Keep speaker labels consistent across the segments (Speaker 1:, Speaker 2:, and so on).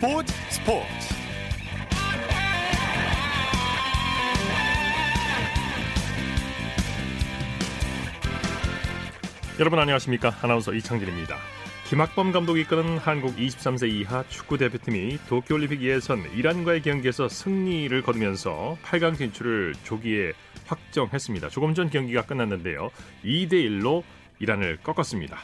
Speaker 1: 스포츠 스포츠 여러분 안녕하십니까 아나운서 이창진입니다 김학범 감독이 이끄는 한국 23세 이하 축구 대표팀이 도쿄올림픽 예선 이란과의 경기에서 승리를 거두면서 8강 진출을 조기에 확정했습니다. 조금 전 경기가 끝났는데요. 2대 1로 이란을 꺾었습니다.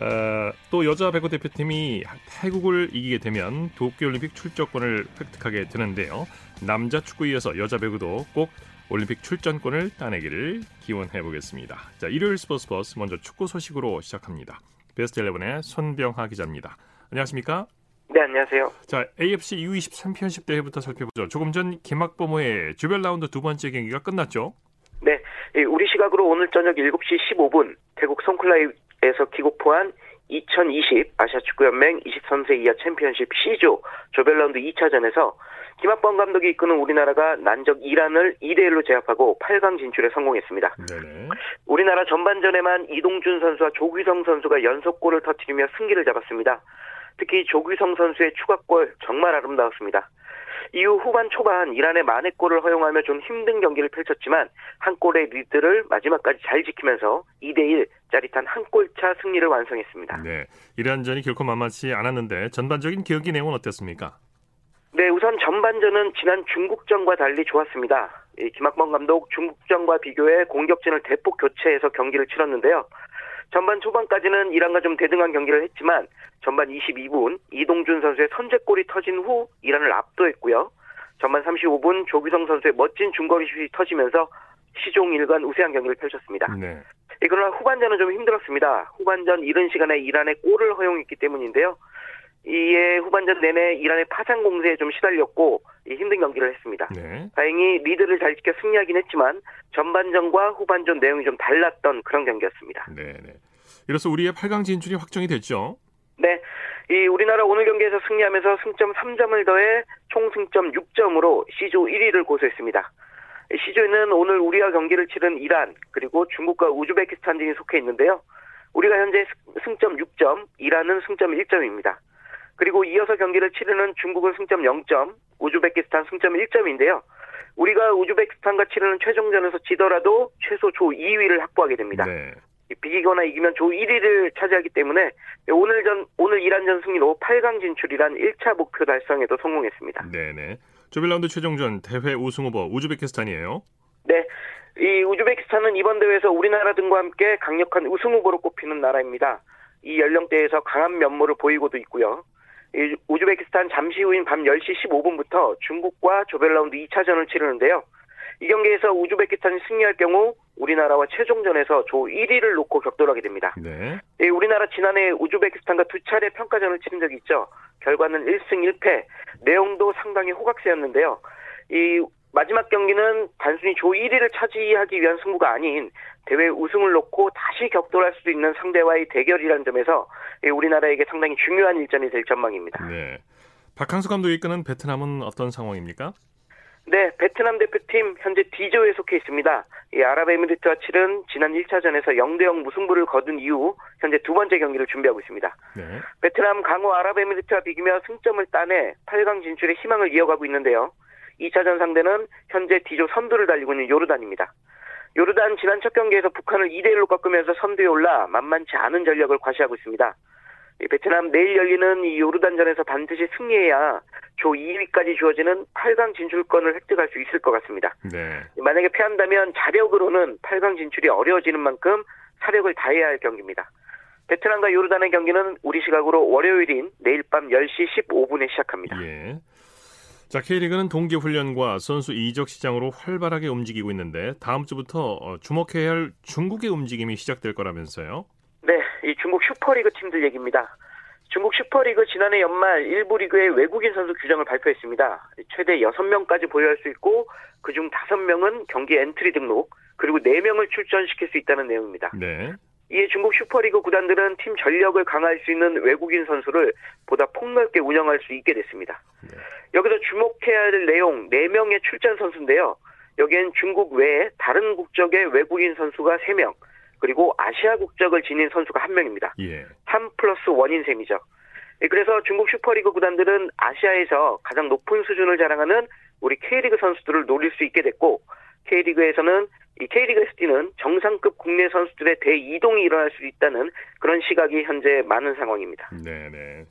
Speaker 1: 어, 또 여자 배구 대표팀이 태국을 이기게 되면 도쿄올림픽 출전권을 획득하게 되는데요. 남자 축구에 이어서 여자 배구도 꼭 올림픽 출전권을 따내기를 기원해 보겠습니다. 자, 일요일 스포츠 버스 먼저 축구 소식으로 시작합니다. 베스트 11의 손병하 기자입니다. 안녕하십니까?
Speaker 2: 네, 안녕하세요.
Speaker 1: 자, AFC U20 챔피언십 대회부터 살펴보죠. 조금 전 김학범호의 조별 라운드 두 번째 경기가 끝났죠?
Speaker 2: 네, 우리 시각으로 오늘 저녁 7시 15분 태국 송클라이 에서 킥오프한 2020 아시아 축구연맹 23세 이하 챔피언십 C조 조별 라운드 2차전에서 김학범 감독이 이끄는 우리나라가 난적 이란을 2대 1로 제압하고 8강 진출에 성공했습니다. 네네. 우리나라 전반전에만 이동준 선수와 조규성 선수가 연속골을 터뜨리며 승기를 잡았습니다. 특히 조규성 선수의 추가골 정말 아름다웠습니다. 이후 후반 초반 이란의 만회골을 허용하며 좀 힘든 경기를 펼쳤지만 한 골의 리드를 마지막까지 잘 지키면서 2대1 짜릿한 한 골차 승리를 완성했습니다.
Speaker 1: 네, 이란전이 결코 만만치 않았는데 전반적인 경기 내용은 어땠습니까?
Speaker 2: 네, 우선 전반전은 지난 중국전과 달리 좋았습니다. 김학범 감독 중국전과 비교해 공격진을 대폭 교체해서 경기를 치렀는데요. 전반 초반까지는 이란과 좀 대등한 경기를 했지만 전반 22분 이동준 선수의 선제골이 터진 후 이란을 압도했고요. 전반 35분 조규성 선수의 멋진 중거리 슛이 터지면서 시종 일관 우세한 경기를 펼쳤습니다. 네. 그러나 후반전은 좀 힘들었습니다. 후반전 이른 시간에 이란의 골을 허용했기 때문인데요. 이에 후반전 내내 이란의 파상 공세에 좀 시달렸고 힘든 경기를 했습니다. 네. 다행히 리드를 잘 지켜 승리하긴 했지만 전반전과 후반전 내용이 좀 달랐던 그런 경기였습니다.
Speaker 1: 네, 네. 이로써 우리의 8강 진출이 확정이 됐죠.
Speaker 2: 네. 이 우리나라 오늘 경기에서 승리하면서 승점 3점을 더해 총 승점 6점으로 C조 1위를 고수했습니다. C조에는 오늘 우리와 경기를 치른 이란 그리고 중국과 우즈베키스탄 등이 속해 있는데요. 우리가 현재 승점 6점, 이란은 승점 1점입니다. 그리고 이어서 경기를 치르는 중국은 승점 0점, 우즈베키스탄 승점 1점인데요. 우리가 우즈베키스탄과 치르는 최종전에서 지더라도 최소 조 2위를 확보하게 됩니다. 네. 비기거나 이기면 조 1위를 차지하기 때문에 오늘 전 오늘 이란전 승리로 8강 진출이란 1차 목표 달성에도 성공했습니다.
Speaker 1: 네네. 조별 라운드 최종전 대회 우승 후보 우즈베키스탄이에요.
Speaker 2: 네. 이 우즈베키스탄은 이번 대회에서 우리나라 등과 함께 강력한 우승 후보로 꼽히는 나라입니다. 이 연령대에서 강한 면모를 보이고도 있고요. 우즈베키스탄 잠시 후인 밤 10시 15분부터 중국과 조별 라운드 2차전을 치르는데요. 이 경기에서 우즈베키스탄이 승리할 경우 우리나라와 최종전에서 조 1위를 놓고 격돌하게 됩니다. 네. 예, 우리나라 지난해 우즈베키스탄과 두 차례 평가전을 치른 적이 있죠. 결과는 1승 1패. 내용도 상당히 호각세였는데요. 이 마지막 경기는 단순히 조 1위를 차지하기 위한 승부가 아닌 대회 우승을 놓고 다시 격돌할 수도 있는 상대와의 대결이라는 점에서 우리나라에게 상당히 중요한 일전이 될 전망입니다. 네.
Speaker 1: 박항수 감독이 이끄는 베트남은 어떤 상황입니까?
Speaker 2: 네, 베트남 대표팀 현재 D조에 속해 있습니다. 이 아랍에미리트와 치른 지난 1차전에서 0대0 무승부를 거둔 이후 현재 두 번째 경기를 준비하고 있습니다. 네. 베트남 강호 아랍에미리트와 비기며 승점을 따내 8강 진출의 희망을 이어가고 있는데요. 2차전 상대는 현재 D조 선두를 달리고 있는 요르단입니다. 요르단 지난 첫 경기에서 북한을 2대1로 꺾으면서 선두에 올라 만만치 않은 전력을 과시하고 있습니다. 베트남 내일 열리는 이 요르단전에서 반드시 승리해야 조 2위까지 주어지는 8강 진출권을 획득할 수 있을 것 같습니다. 네. 만약에 패한다면 자력으로는 8강 진출이 어려워지는 만큼 사력을 다해야 할 경기입니다. 베트남과 요르단의 경기는 우리 시각으로 월요일인 내일 밤 10시 15분에 시작합니다. 예.
Speaker 1: 자, K리그는 동계 훈련과 선수 이적 시장으로 활발하게 움직이고 있는데 다음 주부터 어, 주목해야 할 중국의 움직임이 시작될 거라면서요?
Speaker 2: 네, 이 중국 슈퍼리그 팀들 얘기입니다. 중국 슈퍼리그 지난해 연말 일부 리그의 외국인 선수 규정을 발표했습니다. 최대 6명까지 보유할 수 있고 그중 5명은 경기 엔트리 등록 그리고 4명을 출전시킬 수 있다는 내용입니다. 네. 이에 중국 슈퍼리그 구단들은 팀 전력을 강화할 수 있는 외국인 선수를 보다 폭넓게 운영할 수 있게 됐습니다. 네. 여기서 주목해야 할 내용 4명의 출전 선수인데요. 여기엔 중국 외에 다른 국적의 외국인 선수가 3명, 그리고 아시아 국적을 지닌 선수가 한 명입니다. 예. 3 플러스 1인 셈이죠. 예, 그래서 중국 슈퍼리그 구단들은 아시아에서 가장 높은 수준을 자랑하는 우리 K리그 선수들을 노릴 수 있게 됐고 K리그에서는 이 K리그에서 뛰는 정상급 국내 선수들의 대이동이 일어날 수 있다는 그런 시각이 현재 많은 상황입니다.
Speaker 1: 네네.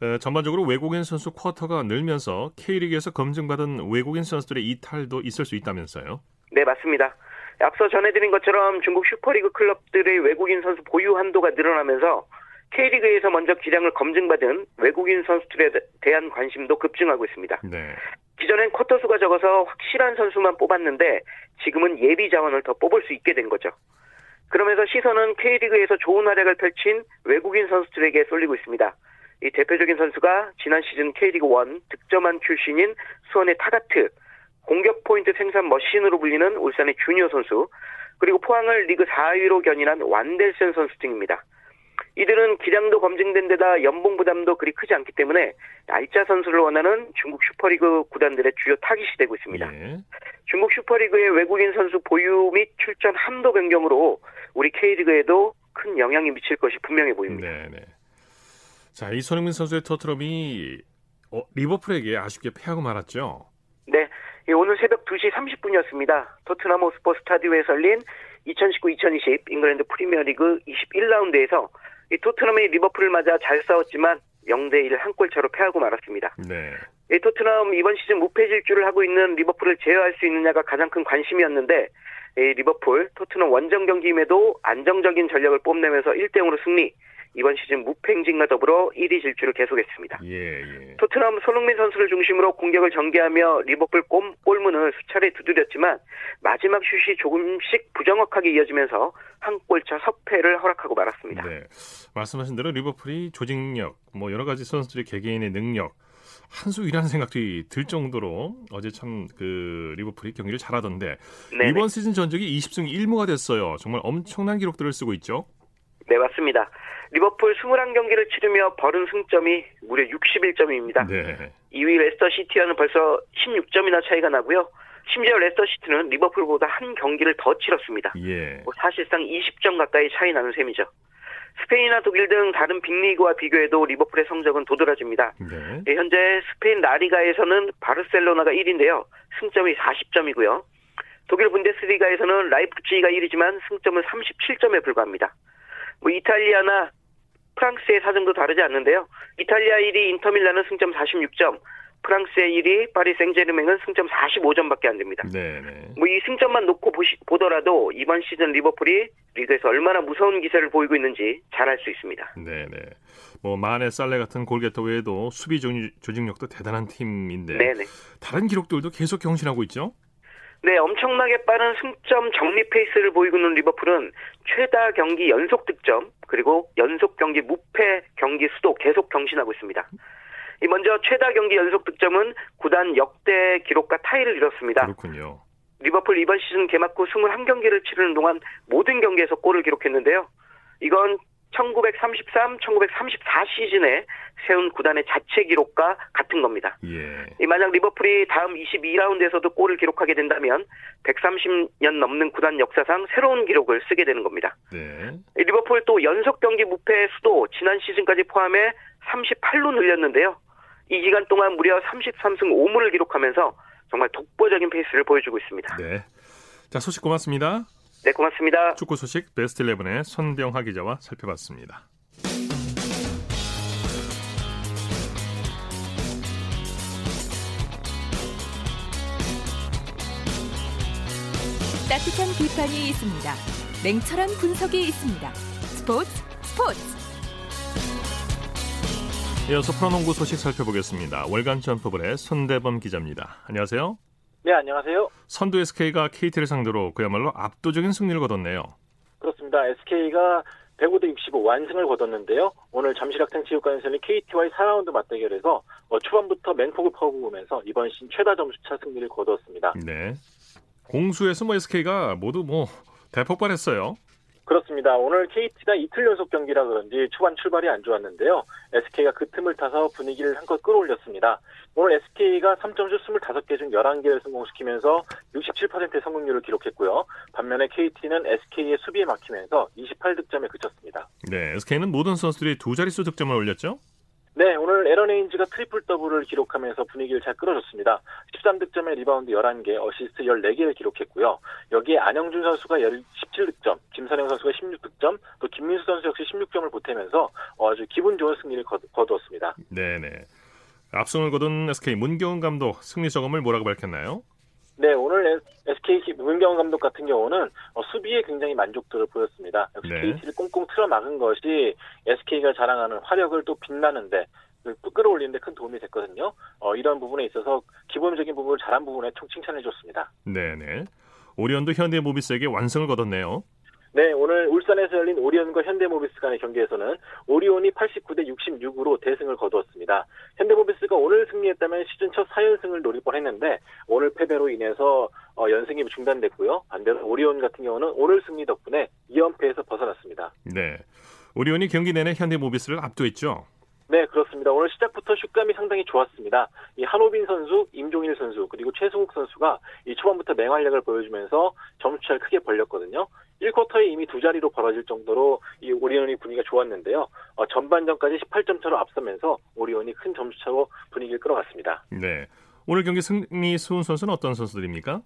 Speaker 1: 어, 전반적으로 외국인 선수 쿼터가 늘면서 K리그에서 검증받은 외국인 선수들의 이탈도 있을 수 있다면서요?
Speaker 2: 네, 맞습니다. 앞서 전해드린 것처럼 중국 슈퍼리그 클럽들의 외국인 선수 보유 한도가 늘어나면서 K리그에서 먼저 기량을 검증받은 외국인 선수들에 대한 관심도 급증하고 있습니다. 네. 기존엔 쿼터 수가 적어서 확실한 선수만 뽑았는데 지금은 예비 자원을 더 뽑을 수 있게 된 거죠. 그러면서 시선은 K리그에서 좋은 활약을 펼친 외국인 선수들에게 쏠리고 있습니다. 이 대표적인 선수가 지난 시즌 K리그 1 득점한 출신인 수원의 타가트, 공격 포인트 생산 머신으로 불리는 울산의 주니어 선수, 그리고 포항을 리그 4위로 견인한 완델손 선수 등입니다. 이들은 기량도 검증된 데다 연봉 부담도 그리 크지 않기 때문에 알짜 선수를 원하는 중국 슈퍼리그 구단들의 주요 타깃이 되고 있습니다. 예. 중국 슈퍼리그의 외국인 선수 보유 및 출전 한도 변경으로 우리 K리그에도 큰 영향이 미칠 것이 분명해 보입니다. 네네. 네.
Speaker 1: 자, 이 손흥민 선수의 토트넘이 어, 리버풀에게 아쉽게 패하고 말았죠.
Speaker 2: 네, 오늘 새벽 2시 30분이었습니다. 토트넘 호스퍼 스타디움에 열린 2019-2020 잉글랜드 프리미어리그 21라운드에서 이 토트넘이 리버풀을 맞아 잘 싸웠지만 0대1 한 골차로 패하고 말았습니다. 네. 이 토트넘 이번 시즌 무패 질주를 하고 있는 리버풀을 제어할 수 있느냐가 가장 큰 관심이었는데 이 리버풀 토트넘 원정 경기임에도 안정적인 전력을 뽐내면서 1대0으로 승리. 이번 시즌 무팽진과 더불어 1위 질주를 계속했습니다. 예, 예. 토트넘 손흥민 선수를 중심으로 공격을 전개하며 리버풀 골, 골문을 수차례 두드렸지만 마지막 슛이 조금씩 부정확하게 이어지면서 한 골차 석패를 허락하고 말았습니다. 네.
Speaker 1: 말씀하신 대로 리버풀이 조직력, 뭐 여러 가지 선수들의 개개인의 능력 한수 위라는 생각이 들 정도로 어제 참 그 리버풀이 경기를 잘하던데 네네. 이번 시즌 전적이 20승 1무가 됐어요. 정말 엄청난 기록들을 쓰고 있죠.
Speaker 2: 네, 맞습니다. 리버풀 21경기를 치르며 벌은 승점이 무려 61점입니다. 네. 2위 레스터 시티와는 벌써 16점이나 차이가 나고요. 심지어 레스터 시티는 리버풀보다 한 경기를 더 치렀습니다. 예. 뭐 사실상 20점 가까이 차이 나는 셈이죠. 스페인이나 독일 등 다른 빅리그와 비교해도 리버풀의 성적은 도드라집니다. 네. 예, 현재 스페인 라리가에서는 바르셀로나가 1위인데요. 승점이 40점이고요. 독일 분데스리가에서는 라이프치히가 1위지만 승점은 37점에 불과합니다. 뭐 이탈리아나 프랑스의 사정도 다르지 않는데요. 이탈리아 1위 인터밀라는 승점 46점, 프랑스의 1위 파리 생제르맹은 승점 45점밖에 안 됩니다. 네네. 뭐이 승점만 놓고 보시, 보더라도 이번 시즌 리버풀이 리그에서 얼마나 무서운 기세를 보이고 있는지 잘 알 수 있습니다.
Speaker 1: 네네. 뭐 마네 살레 같은 골게터 외에도 수비 조직력도 대단한 팀인데 네네. 다른 기록들도 계속 경신하고 있죠.
Speaker 2: 네, 엄청나게 빠른 승점 정리 페이스를 보이고 있는 리버풀은 최다 경기 연속 득점 그리고 연속 경기 무패 경기 수도 계속 경신하고 있습니다. 먼저 최다 경기 연속 득점은 구단 역대 기록과 타이를 이뤘습니다.
Speaker 1: 그렇군요.
Speaker 2: 리버풀 이번 시즌 개막 후 21경기를 치르는 동안 모든 경기에서 골을 기록했는데요. 이건 1933, 1934 시즌에 세운 구단의 자체 기록과 같은 겁니다. 예. 만약 리버풀이 다음 22라운드에서도 골을 기록하게 된다면 130년 넘는 구단 역사상 새로운 기록을 쓰게 되는 겁니다. 네. 리버풀 또 연속 경기 무패 수도 지난 시즌까지 포함해 38로 늘렸는데요. 이 기간 동안 무려 33승 5무를 기록하면서 정말 독보적인 페이스를 보여주고 있습니다.
Speaker 1: 네. 자, 소식 고맙습니다.
Speaker 2: 네, 고맙습니다.
Speaker 1: 축구 소식 베스트 11의 손병하 기자와 살펴봤습니다.
Speaker 3: 따뜻한 비판이 있습니다. 냉철한 분석이 있습니다. 스포츠 스포츠.
Speaker 1: 이어서 프로농구 소식 살펴보겠습니다. 월간 점프볼의 손대범 기자입니다. 안녕하세요.
Speaker 4: 네, 안녕하세요.
Speaker 1: 선두 SK가 KT를 상대로 그야말로 압도적인 승리를 거뒀네요.
Speaker 4: 그렇습니다. SK가 105대 65 완승을 거뒀는데요. 오늘 잠실학생체육관에서는 KT와의 4라운드 맞대결에서 어, 초반부터 맹폭을 퍼부으면서 이번 시즌 최다 점수차 승리를 거두었습니다. 네.
Speaker 1: 공수에서 뭐 SK가 모두 뭐 대폭발했어요.
Speaker 4: 그렇습니다. 오늘 KT가 이틀 연속 경기라 그런지 초반 출발이 안 좋았는데요. SK가 그 틈을 타서 분위기를 한껏 끌어올렸습니다. 오늘 SK가 3점슛 25개 중 11개를 성공시키면서 67%의 성공률을 기록했고요. 반면에 KT는 SK의 수비에 막히면서 28득점에 그쳤습니다.
Speaker 1: 네, SK는 모든 선수들이 두 자릿수 득점을 올렸죠?
Speaker 4: 네, 오늘 애런 헤인즈가 트리플 더블을 기록하면서 분위기를 잘 끌어줬습니다. 13득점에 리바운드 11개, 어시스트 14개를 기록했고요. 여기에 안영준 선수가 17득점, 김선형 선수가 16득점, 또 김민수 선수 역시 16점을 보태면서 아주 기분 좋은 승리를 거두었습니다.
Speaker 1: 네네. 압승을 거둔 SK 문경은 감독 승리 소감을 뭐라고 밝혔나요?
Speaker 4: 네, 오늘 SK 문경은 감독 같은 경우는 어, 수비에 굉장히 만족도를 보였습니다. 네. KT를 꽁꽁 틀어 막은 것이 SK가 자랑하는 화력을 또 빛나는데 그 끌어올리는데 큰 도움이 됐거든요. 어, 이런 부분에 있어서 기본적인 부분을 잘한 부분에 총 칭찬해줬습니다.
Speaker 1: 네네. 오리온도 현대모비스에게 완성을 거뒀네요.
Speaker 4: 네, 오늘 울산에서 열린 오리온과 현대모비스 간의 경기에서는 오리온이 89대 66으로 대승을 거두었습니다. 현대모비스가 오늘 승리했다면 시즌 첫 4연승을 노릴 뻔했는데 오늘 패배로 인해서 어, 연승이 중단됐고요. 반대로 오리온 같은 경우는 오늘 승리 덕분에 2연패에서 벗어났습니다.
Speaker 1: 네, 오리온이 경기 내내 현대모비스를 압도했죠.
Speaker 4: 네, 그렇습니다. 오늘 시작부터 슛감이 상당히 좋았습니다. 이 한호빈 선수, 임종일 선수, 그리고 최승욱 선수가 이 초반부터 맹활약을 보여주면서 점수차를 크게 벌렸거든요. 1쿼터에 이미 두 자리로 벌어질 정도로 이 오리온이 분위기가 좋았는데요. 어, 전반전까지 18점 차로 앞서면서 오리온이 큰 점수 차로 분위기를 끌어갔습니다.
Speaker 1: 네. 오늘 경기 승리 수훈 선수는 어떤 선수들입니까?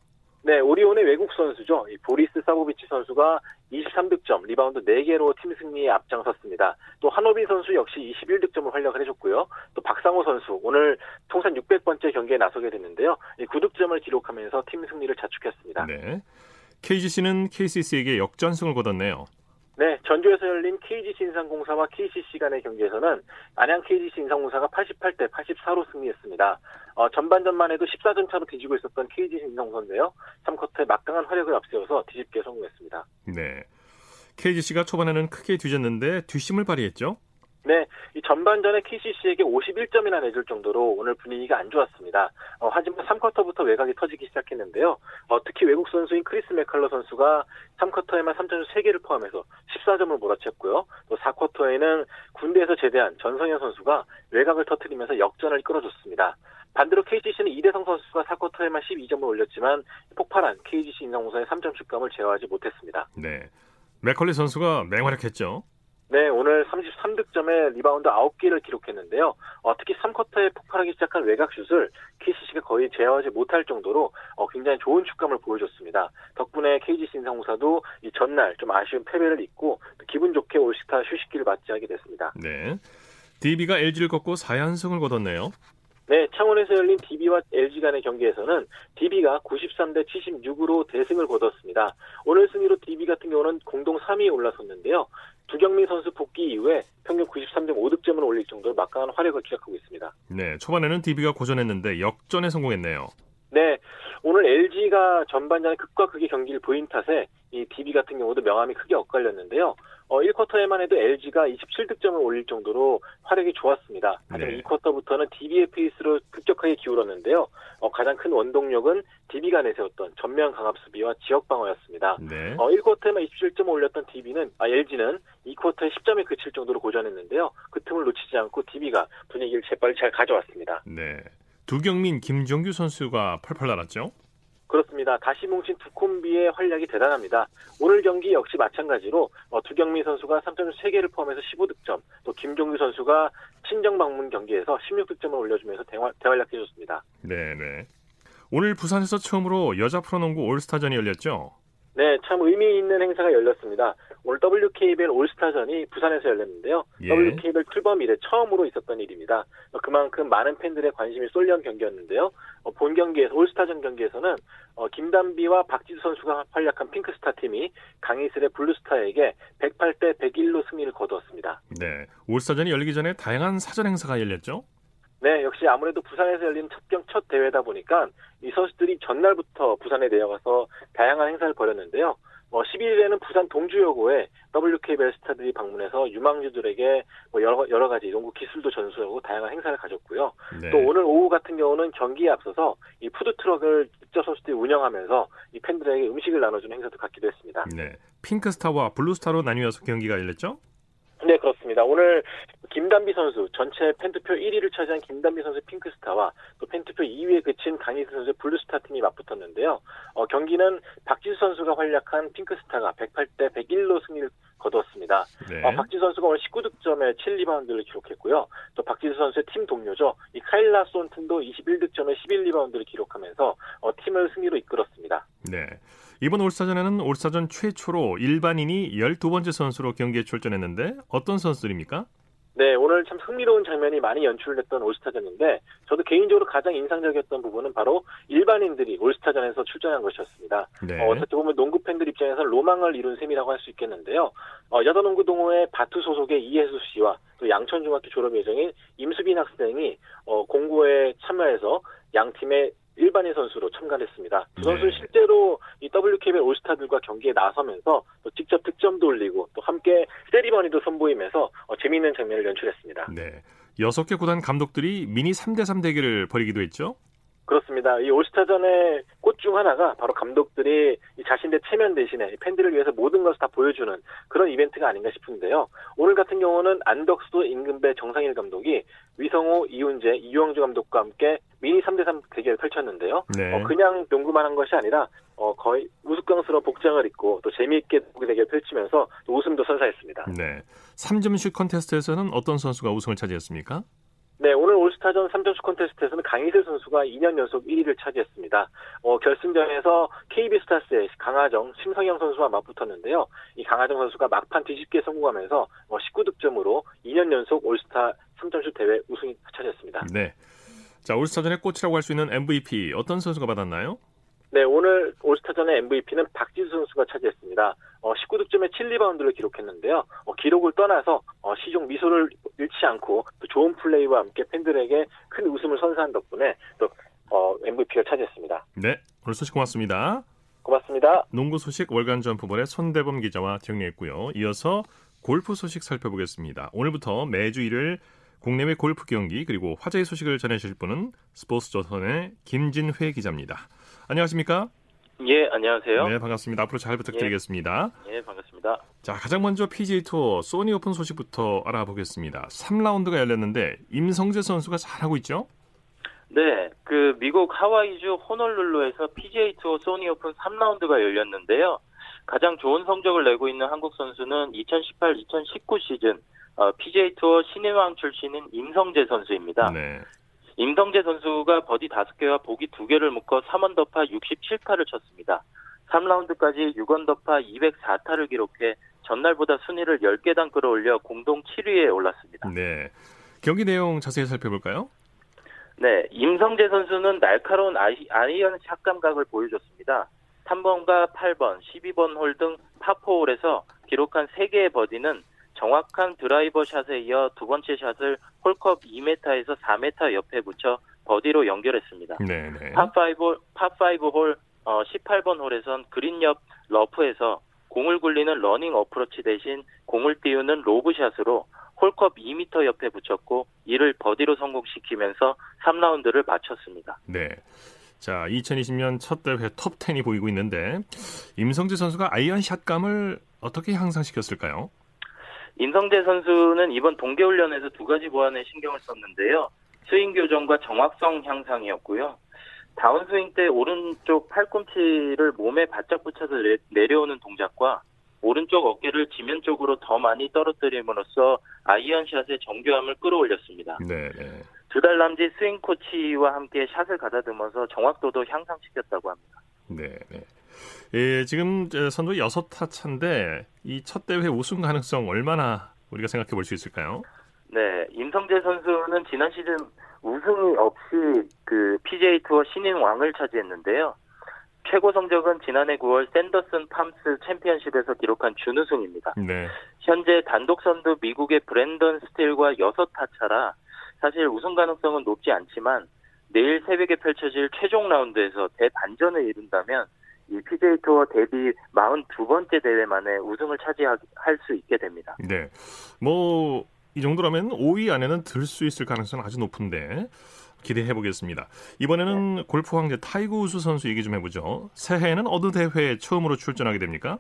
Speaker 4: 네, 오리온의 외국 선수죠. 이 보리스 사보비치 선수가 23득점, 리바운드 4개로 팀 승리에 앞장섰습니다. 또 한호빈 선수 역시 21득점의 활약을 해줬고요. 또 박상오 선수 오늘 통산 600번째 경기에 나서게 됐는데요. 9득점을 기록하면서 팀 승리를 자축했습니다.
Speaker 1: 네. KGC는 KCC에게 역전승을 거뒀네요.
Speaker 4: 네, 전주에서 열린 KGC 인삼공사와 KCC 간의 경기에서는 안양 KGC 인삼공사가 88대 84로 승리했습니다. 어, 전반전만 해도 14점 차로 뒤지고 있었던 KGC 인상공사인데요. 3쿼터에 막강한 화력을 앞세워서 뒤집게 성공했습니다.
Speaker 1: 네, KGC가 초반에는 크게 뒤졌는데 뒷심을 발휘했죠?
Speaker 4: 네, 이 전반전에 KCC에게 51점이나 내줄 정도로 오늘 분위기가 안 좋았습니다. 어, 하지만 3쿼터부터 외곽이 터지기 시작했는데요. 어, 특히 외국 선수인 크리스 맥컬러 선수가 3쿼터에만 3점슛 3개를 포함해서 14점을 몰아쳤고요. 또 4쿼터에는 군대에서 제대한 전성현 선수가 외곽을 터뜨리면서 역전을 이끌어줬습니다. 반대로 KCC는 이대성 선수가 4쿼터에만 12점을 올렸지만 폭발한 KGC 인삼공사의 3점 슛감을 제어하지 못했습니다.
Speaker 1: 네. 맥컬리 선수가 맹활약했죠.
Speaker 4: 네, 오늘 33득점에 리바운드 9개를 기록했는데요. 어, 특히 3쿼터에 폭발하기 시작한 외곽슛을 KCC가 거의 제어하지 못할 정도로 어, 굉장히 좋은 슛감을 보여줬습니다. 덕분에 KGC 인삼공사도 이 전날 좀 아쉬운 패배를 잊고 기분 좋게 올스타 휴식기를 맞이하게 됐습니다.
Speaker 1: 네, DB가 LG를 꺾고 4연승을 거뒀네요.
Speaker 4: 네, 창원에서 열린 DB와 LG 간의 경기에서는 DB가 93대 76으로 대승을 거뒀습니다. 오늘 승리로 DB 같은 경우는 공동 3위에 올라섰는데요. 두경민 선수 복귀 이후에 평균 93.5득점을 올릴 정도로 막강한 활약을 기록하고 있습니다.
Speaker 1: 네, 초반에는 DB가 고전했는데 역전에 성공했네요.
Speaker 4: 네, 오늘 LG가 전반전에 극과 극의 경기를 보인 탓에 이 DB 같은 경우도 명함이 크게 엇갈렸는데요. 어, 1쿼터에만 해도 LG가 27득점을 올릴 정도로 활약이 좋았습니다. 하지만 네. 2쿼터부터는 DB의 페이스로 급격하게 기울었는데요. 어, 가장 큰 원동력은 DB가 내세웠던 전면 강압 수비와 지역 방어였습니다. 네. 어, 1쿼터에만 27점을 올렸던 DB는 아, LG는 2쿼터에 10점에 그칠 정도로 고전했는데요. 그 틈을 놓치지 않고 DB가 분위기를 재빨리 잘 가져왔습니다.
Speaker 1: 네. 두경민, 김종규 선수가 펄펄 날았죠?
Speaker 4: 그렇습니다. 다시 뭉친 두 콤비의 활약이 대단합니다. 오늘 경기 역시 마찬가지로 어, 두경민 선수가 3점 3개를 포함해서 15득점, 또 김종규 선수가 친정 방문 경기에서 16득점을 올려주면서 대활약해줬습니다.
Speaker 1: 네네. 오늘 부산에서 처음으로 여자 프로농구 올스타전이 열렸죠?
Speaker 4: 네, 참 의미 있는 행사가 열렸습니다. 오늘 WKBL 올스타전이 부산에서 열렸는데요. 예. WKBL 출범 이래 처음으로 있었던 일입니다. 그만큼 많은 팬들의 관심이 쏠린 경기였는데요. 어, 본 경기에서 올스타전 경기에서는 어, 김단비와 박지수 선수가 활약한 핑크스타 팀이 강희슬의 블루스타에게 108대 101로 승리를 거두었습니다.
Speaker 1: 네, 올스타전이 열리기 전에 다양한 사전 행사가 열렸죠?
Speaker 4: 네, 역시 아무래도 부산에서 열린 첫경 첫 대회다 보니까 이 선수들이 전날부터 부산에 내려가서 다양한 행사를 벌였는데요. 어, 11일에는 부산 동주여고에 WKBL 스타들이 방문해서 유망주들에게 뭐 여러, 여러 가지 농구 기술도 전수하고 다양한 행사를 가졌고요. 네. 또 오늘 오후 같은 경우는 경기에 앞서서 이 푸드트럭을 직접 선수들이 운영하면서 이 팬들에게 음식을 나눠주는 행사도 갖기도 했습니다.
Speaker 1: 네. 핑크스타와 블루스타로 나뉘어서 경기가 열렸죠?
Speaker 4: 네, 그렇습니다. 오늘 김단비 선수, 전체 팬투표 1위를 차지한 김단비 선수 핑크스타와 또 팬투표 2위에 그친 강이슬 선수의 블루스타 팀이 맞붙었는데요. 어, 경기는 박지수 선수가 활약한 핑크스타가 108대 101로 승리를 거두었습니다. 네. 어, 박지수 선수가 오늘 19득점에 7리바운드를 기록했고요. 또 박지수 선수의 팀 동료죠. 이 카일라 손튼도 21득점에 11리바운드를 기록하면서 어, 팀을 승리로 이끌었습니다.
Speaker 1: 네. 이번 올스타전에는 올스타전 최초로 일반인이 12번째 선수로 경기에 출전했는데 어떤 선수들입니까?
Speaker 4: 네, 오늘 참 흥미로운 장면이 많이 연출됐던 올스타전인데 저도 개인적으로 가장 인상적이었던 부분은 바로 일반인들이 올스타전에서 출전한 것이었습니다. 네. 어, 떻게 보면 농구 팬들 입장에서 로망을 이룬 셈이라고 할 수 있겠는데요. 어, 여자농구 동호회 바투 소속의 이혜수 씨와 또 양천중학교 졸업 예정인 임수빈 학생이 어, 공고에 참여해서 양 팀의 일반인 선수로 참가했습니다. 두 선수 는 네. 실제로 이 WKBL 올스타들과 경기에 나서면서 또 직접 득점도 올리고 또 함께 세리머니도 선보이면서 어, 재미있는 장면을 연출했습니다.
Speaker 1: 네. 여섯 개 구단 감독들이 미니 3대3 대결을 벌이기도 했죠?
Speaker 4: 그렇습니다. 이 올스타전의 꽃 중 하나가 바로 감독들이 자신의 체면 대신에 팬들을 위해서 모든 것을 다 보여주는 그런 이벤트가 아닌가 싶은데요. 오늘 같은 경우는 안덕수, 임금배, 정상일 감독이 위성호, 이훈재, 이용주 감독과 함께 미니 3대3 대결을 펼쳤는데요. 네. 어, 그냥 농구만 한 것이 아니라 어, 거의 우스꽝스러운 복장을 입고 또 재미있게 농구 대결을 펼치면서 웃음도 선사했습니다.
Speaker 1: 네. 3점슛 컨테스트에서는 어떤 선수가 우승을 차지했습니까?
Speaker 4: 네, 오늘 올스타전 3점슛 콘테스트에서는 강희슬 선수가 2년 연속 1위를 차지했습니다. 어, 결승전에서 KB스타스의 강아정, 심성영 선수와 맞붙었는데요. 이 강아정 선수가 막판 뒤집기에 성공하면서 어, 19득점으로 2년 연속 올스타 3점슛 대회 우승을 차지했습니다.
Speaker 1: 네. 자, 올스타전의 꽃이라고 할 수 있는 MVP 어떤 선수가 받았나요?
Speaker 4: 네, 오늘 올스타전의 MVP는 박지수 선수가 차지했습니다. 어, 19득점에 7 리바운드를 기록했는데요. 어, 기록을 떠나서 어, 시종 미소를 잃지 않고 또 좋은 플레이와 함께 팬들에게 큰 웃음을 선사한 덕분에 또 어, MVP를 차지했습니다.
Speaker 1: 네, 오늘 소식 고맙습니다.
Speaker 4: 고맙습니다.
Speaker 1: 농구 소식 월간 점프볼의 손대범 기자와 정리했고요. 이어서 골프 소식 살펴보겠습니다. 오늘부터 매주 일요일 국내외 골프 경기 그리고 화제의 소식을 전해주실 분은 스포츠조선의 김진회 기자입니다. 안녕하십니까?
Speaker 5: 예, 안녕하세요.
Speaker 1: 네, 반갑습니다. 앞으로 잘 부탁드리겠습니다.
Speaker 5: 예, 예, 반갑습니다.
Speaker 1: 자, 가장 먼저 PGA 투어 소니 오픈 소식부터 알아보겠습니다. 3라운드가 열렸는데 임성재 선수가 잘하고 있죠?
Speaker 5: 네, 그 미국 하와이주 호놀룰루에서 PGA 투어 소니 오픈 3라운드가 열렸는데요. 가장 좋은 성적을 내고 있는 한국 선수는 2018-2019 시즌 어, PGA 투어 신인왕 출신인 임성재 선수입니다. 네. 임성재 선수가 버디 5개와 보기 2개를 묶어 3언더파 67타를 쳤습니다. 3라운드까지 6언더파 204타를 기록해 전날보다 순위를 10계단 끌어올려 공동 7위에 올랐습니다.
Speaker 1: 네. 경기 내용 자세히 살펴볼까요?
Speaker 5: 네, 임성재 선수는 날카로운 아이언 샷 감각을 보여줬습니다. 3번과 8번, 12번 홀 등 파포홀에서 기록한 3개의 버디는 정확한 드라이버 샷에 이어 두 번째 샷을 홀컵 2m에서 4m 옆에 붙여 버디로 연결했습니다. 파5 파5 홀 어, 18번 홀에선 그린 옆 러프에서 공을 굴리는 러닝 어프로치 대신 공을 띄우는 로브샷으로 홀컵 2m 옆에 붙였고 이를 버디로 성공시키면서 3라운드를 마쳤습니다.
Speaker 1: 네. 자, 2020년 첫 대회 톱 10이 보이고 있는데 임성재 선수가 아이언 샷감을 어떻게 향상시켰을까요?
Speaker 5: 임성재 선수는 이번 동계훈련에서 두 가지 보완에 신경을 썼는데요. 스윙 교정과 정확성 향상이었고요. 다운스윙 때 오른쪽 팔꿈치를 몸에 바짝 붙여서 내려오는 동작과 오른쪽 어깨를 지면 쪽으로 더 많이 떨어뜨림으로써 아이언샷의 정교함을 끌어올렸습니다. 네. 네. 두달 남짓 스윙 코치와 함께 샷을 가다듬어서 정확도도 향상시켰다고 합니다.
Speaker 1: 네. 네. 예, 지금 선두 6타 차인데 이 첫 대회 우승 가능성 얼마나 우리가 생각해 볼 수 있을까요?
Speaker 5: 네, 임성재 선수는 지난 시즌 우승이 없이 그 PJ 투어 신인 왕을 차지했는데요. 최고 성적은 지난해 9월 샌더슨 팜스 챔피언십에서 기록한 준우승입니다. 네. 현재 단독 선두 미국의 브랜던 스틸과 6타 차라 사실 우승 가능성은 높지 않지만 내일 새벽에 펼쳐질 최종 라운드에서 대반전을 이룬다면 이 PJ 투어 데뷔 42번째 대회 만에 우승을 차지할 수 있게 됩니다.
Speaker 1: 네. 뭐 이 정도라면 5위 안에는 들 수 있을 가능성은 아주 높은데 기대해 보겠습니다. 이번에는 네. 골프 황제 타이거 우즈 선수 얘기 좀 해보죠. 새해에는 어느 대회에 처음으로 출전하게 됩니까?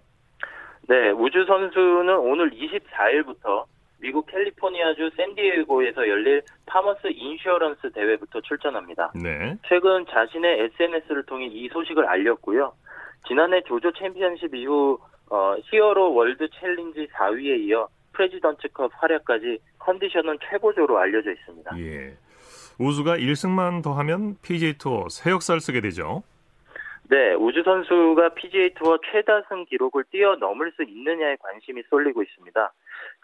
Speaker 5: 네, 우즈 선수는 오는 24일부터 미국 캘리포니아주 샌디에고에서 열릴 파머스 인슈어런스 대회부터 출전합니다. 네. 최근 자신의 SNS를 통해 이 소식을 알렸고요. 지난해 조조 챔피언십 이후 어, 히어로 월드 챌린지 4위에 이어 프레지던트컵 활약까지 컨디션은 최고조로 알려져 있습니다.
Speaker 1: 예. 우즈가 1승만 더하면 PGA 투어 새 역사를 쓰게 되죠.
Speaker 5: 네, 우즈 선수가 PGA 투어 최다승 기록을 뛰어넘을 수 있느냐에 관심이 쏠리고 있습니다.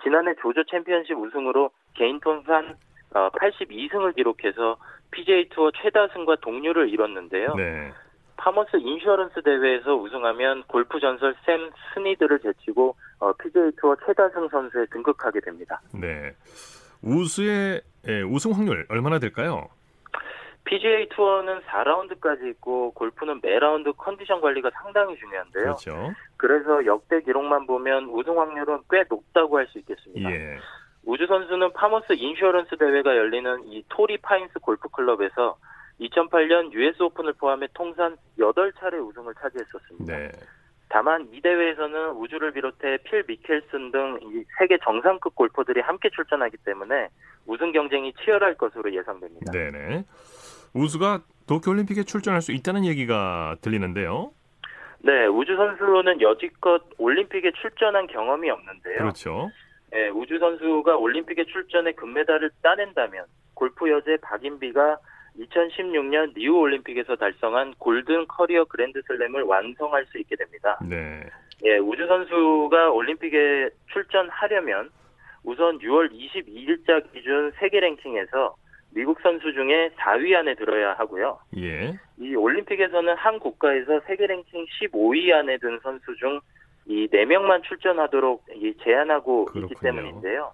Speaker 5: 지난해 조조 챔피언십 우승으로 개인 통산 82승을 어, 기록해서 PGA 투어 최다승과 동률을 이뤘는데요. 네. 파머스 인슈어런스 대회에서 우승하면 골프 전설 샘 스니드를 제치고 어, PGA 투어 최다승 선수에 등극하게 됩니다.
Speaker 1: 네. 우즈의 예, 우승 확률 얼마나 될까요?
Speaker 5: PGA 투어는 4라운드까지 있고 골프는 매 라운드 컨디션 관리가 상당히 중요한데요.
Speaker 1: 그렇죠.
Speaker 5: 그래서 역대 기록만 보면 우승 확률은 꽤 높다고 할 수 있겠습니다. 예. 우즈 선수는 파머스 인슈어런스 대회가 열리는 이 토리 파인스 골프 클럽에서 2008년 US 오픈을 포함해 통산 8차례 우승을 차지했었습니다. 네. 다만 이 대회에서는 우즈를 비롯해 필 미켈슨 등 세계 정상급 골퍼들이 함께 출전하기 때문에 우승 경쟁이 치열할 것으로 예상됩니다.
Speaker 1: 네네. 우즈가 도쿄올림픽에 출전할 수 있다는 얘기가 들리는데요.
Speaker 5: 네, 우즈 선수는 여지껏 올림픽에 출전한 경험이 없는데요.
Speaker 1: 그렇죠.
Speaker 5: 네, 우즈 선수가 올림픽에 출전해 금메달을 따낸다면 골프 여제 박인비가 2016년 리우 올림픽에서 달성한 골든 커리어 그랜드슬램을 완성할 수 있게 됩니다. 네. 예, 우즈 선수가 올림픽에 출전하려면 우선 6월 22일자 기준 세계 랭킹에서 미국 선수 중에 4위 안에 들어야 하고요. 예. 이 올림픽에서는 한 국가에서 세계 랭킹 15위 안에 든 선수 중 이 4명만 출전하도록 제한하고 그렇군요. 있기 때문인데요.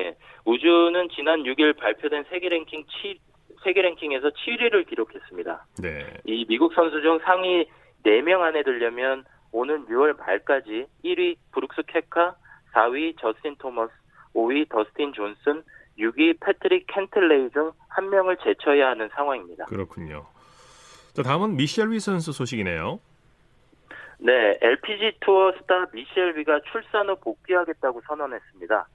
Speaker 5: 예. 우즈는 지난 6일 발표된 세계 랭킹 7, 세계 랭킹에서 7위를 기록했습니다. 네. 이 미국 선수 중 상위 4명 안에 들려면 오는 6월 말까지 1위 브룩스 켑카, 4위 저스틴 토머스, 5위 더스틴 존슨, 6위 패트릭 캔틀레이 중 한 명을 제쳐야 하는 상황입니다.
Speaker 1: 그렇군요. 자, 다음은 미셸 위 선수 소식이네요.
Speaker 5: 네, LPG 투어 스타 미셸 위가 출산 후 복귀하겠다고 선언했습니다.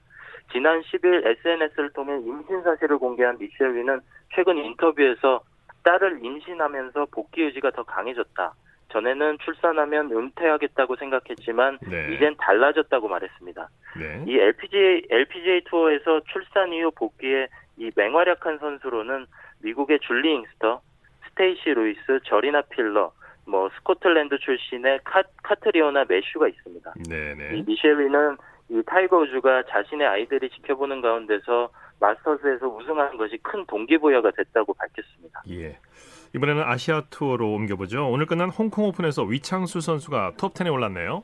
Speaker 5: 지난 10일 SNS를 통해 임신 사실을 공개한 미셸 위는 최근 인터뷰에서 딸을 임신하면서 복귀 의지가 더 강해졌다. 전에는 출산하면 은퇴하겠다고 생각했지만 네. 이젠 달라졌다고 말했습니다. 네. 이 LPGA LPGA 투어에서 출산 이후 복귀에 이 맹활약한 선수로는 미국의 줄리 잉크스터, 스테이시 루이스, 저리나 필러, 뭐 스코틀랜드 출신의 카, 카트리오나 매슈가 있습니다. 네네. 네. 이 미셸리는 이 타이거 우즈가 자신의 아이들이 지켜보는 가운데서 마스터즈에서 우승하는 것이 큰 동기부여가 됐다고 밝혔습니다.
Speaker 1: 예. 이번에는 아시아 투어로 옮겨보죠. 오늘 끝난 홍콩 오픈에서 위창수 선수가 톱10에 올랐네요.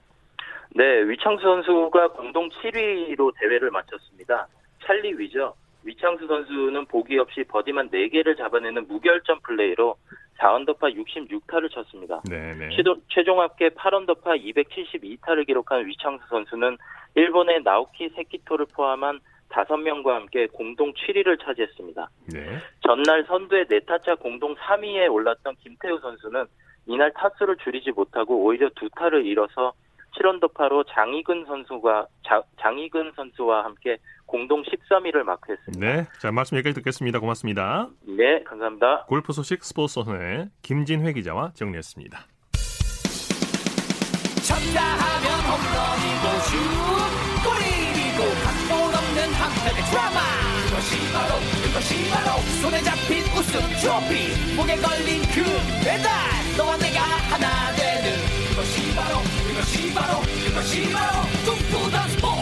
Speaker 5: 네, 위창수 선수가 공동 7위로 대회를 마쳤습니다. 찰리 위죠. 위창수 선수는 보기 없이 버디만 4개를 잡아내는 무결점 플레이로 4언더파 66타를 쳤습니다. 네네. 최종 합계 8언더파 272타를 기록한 위창수 선수는 일본의 나오키 세키토를 포함한 다섯 명과 함께 공동 7위를 차지했습니다. 네. 전날 선두의 네타차 공동 3위에 올랐던 김태우 선수는 이날 타수를 줄이지 못하고 오히려 두 타를 잃어서 7언더파로 장희근 선수가 자, 장희근 선수와 함께 공동 13위를 마크했습니다.
Speaker 1: 네, 자 말씀 여기까지 듣겠습니다. 고맙습니다.
Speaker 5: 네, 감사합니다.
Speaker 1: 골프 소식 스포츠 선의 김진회 기자와 정리했습니다. 쳤다 하면 홈런이고 슛 없는 한편의 드라마 그것이 바로 그것이 바로 손에 잡힌 우승 트로피 목에 걸린 그 배달 너와 내가 하나 되는 그것이 바로 그것이 바로 그것이 바로 꿈꾸던 스포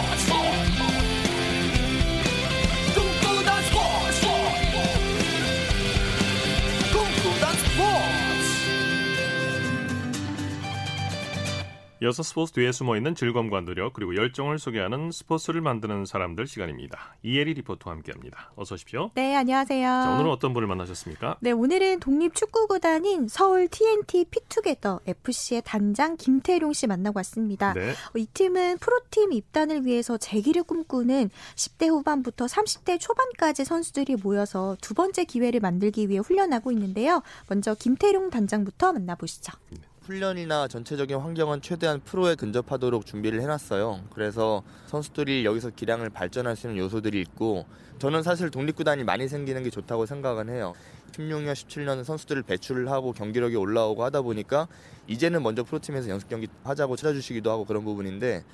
Speaker 1: 이어서 스포츠 뒤에 숨어 있는 즐거움과 노력 그리고 열정을 소개하는 스포츠를 만드는 사람들 시간입니다. 이혜리 리포터와 함께합니다. 어서 오십시오.
Speaker 6: 네, 안녕하세요.
Speaker 1: 자, 오늘은 어떤 분을 만나셨습니까?
Speaker 6: 네, 오늘은 독립축구구단인 서울 TNT 피투게더 FC의 단장 김태룡 씨 만나고 왔습니다. 네. 이 팀은 프로팀 입단을 위해서 재기를 꿈꾸는 10대 후반부터 30대 초반까지 선수들이 모여서 두 번째 기회를 만들기 위해 훈련하고 있는데요. 먼저 김태룡 단장부터 만나보시죠. 네.
Speaker 7: 훈련이나 전체적인 환경은 최대한 프로에 근접하도록 준비를 해놨어요. 그래서 선수들이 여기서 기량을 발전할 수 있는 요소들이 있고 저는 사실 독립구단이 많이 생기는 게 좋다고 생각은 해요. 16년, 17년 선수들을 배출을 하고 경기력이 올라오고 하다 보니까 이제는 먼저 프로팀에서 연습 경기 하자고 찾아주시기도 하고 그런 부분인데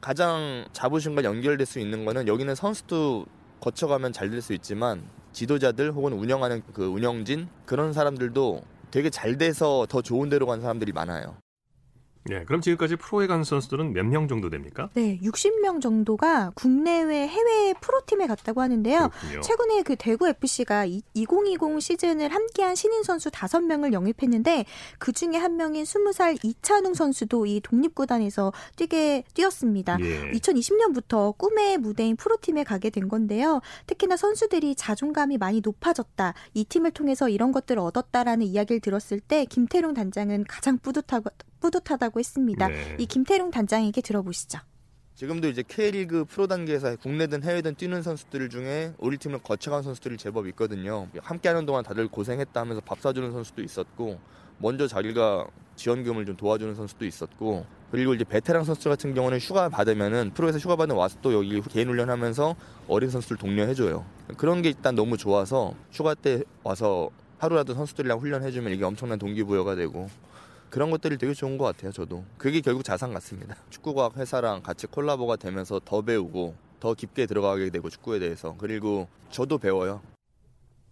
Speaker 7: 가장 자부심과 연결될 수 있는 거는 여기는 선수도 거쳐가면 잘 될 수 있지만 지도자들 혹은 운영하는 그 운영진 그런 사람들도 되게 잘 돼서 더 좋은 데로 간 사람들이 많아요.
Speaker 1: 네, 그럼 지금까지 프로에 간 선수들은 몇 명 정도 됩니까?
Speaker 6: 네, 60명 정도가 국내외 해외 프로팀에 갔다고 하는데요. 그렇군요. 최근에 그 대구 FC가 2020 시즌을 함께한 신인 선수 5명을 영입했는데 그 중에 한 명인 20살 이찬웅 선수도 이 독립구단에서 뛰게 뛰었습니다. 예. 2020년부터 꿈의 무대인 프로팀에 가게 된 건데요. 특히나 선수들이 자존감이 많이 높아졌다. 이 팀을 통해서 이런 것들을 얻었다라는 이야기를 들었을 때 김태룡 단장은 가장 뿌듯하고 뿌듯하다고 했습니다. 네. 이 김태룡 단장에게 들어보시죠.
Speaker 7: 지금도 이제 K리그 프로 단계에서 국내든 해외든 뛰는 선수들 중에 우리 팀을 거쳐간 선수들이 제법 있거든요. 함께하는 동안 다들 고생했다 하면서 밥 사주는 선수도 있었고 먼저 자기가 지원금을 좀 도와주는 선수도 있었고 그리고 이제 베테랑 선수 같은 경우는 휴가 받으면은 프로에서 휴가 받으면 와서 또 여기 개인 훈련하면서 어린 선수들 독려해줘요. 그런 게 일단 너무 좋아서 휴가 때 와서 하루라도 선수들이랑 훈련해주면 이게 엄청난 동기부여가 되고 그런 것들이 되게 좋은 것 같아요, 저도. 그게 결국 자산 같습니다. 축구과학 회사랑 같이 콜라보가 되면서 더 배우고 더 깊게 들어가게 되고 축구에 대해서 그리고 저도 배워요.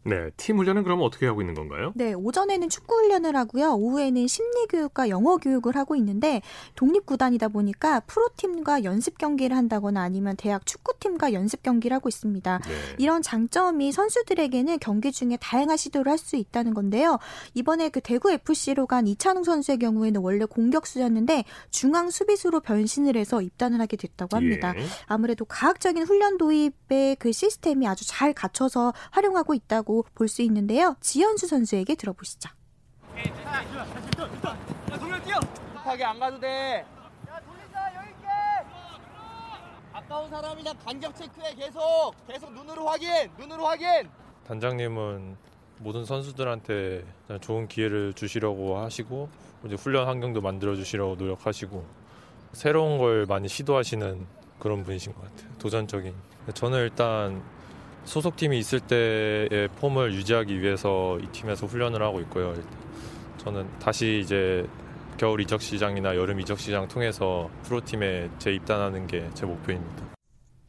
Speaker 1: 네, 팀 훈련은 그럼 어떻게 하고 있는 건가요?
Speaker 6: 네, 오전에는 축구 훈련을 하고요. 오후에는 심리 교육과 영어 교육을 하고 있는데 독립 구단이다 보니까 프로팀과 연습 경기를 한다거나 아니면 대학 축구팀과 연습 경기를 하고 있습니다. 네. 이런 장점이 선수들에게는 경기 중에 다양한 시도를 할 수 있다는 건데요. 이번에 그 대구 FC로 간 이찬웅 선수의 경우에는 원래 공격수였는데 중앙 수비수로 변신을 해서 입단을 하게 됐다고 합니다. 예. 아무래도 과학적인 훈련 도입의 그 시스템이 아주 잘 갖춰서 활용하고 있다고 있다고 볼 수 있는데요. 지현수 선수에게 들어보시죠.
Speaker 8: 급하게 안 가도 돼. 야 돌린다 여기 있게. 가까운 사람이랑 간격 체크해 계속 계속 눈으로 확인 눈으로 확인.
Speaker 9: 단장님은 모든 선수들한테 좋은 기회를 주시려고 하시고 이제 훈련 환경도 만들어 주시려고 노력하시고 새로운 걸 많이 시도하시는 그런 분이신 것 같아요. 도전적인. 저는 일단 소속팀이 있을 때의 폼을 유지하기 위해서 이 팀에서 훈련을 하고 있고요. 저는 다시 이제 겨울 이적 시장이나 여름 이적 시장 통해서 프로팀에 재입단하는 게 제 목표입니다.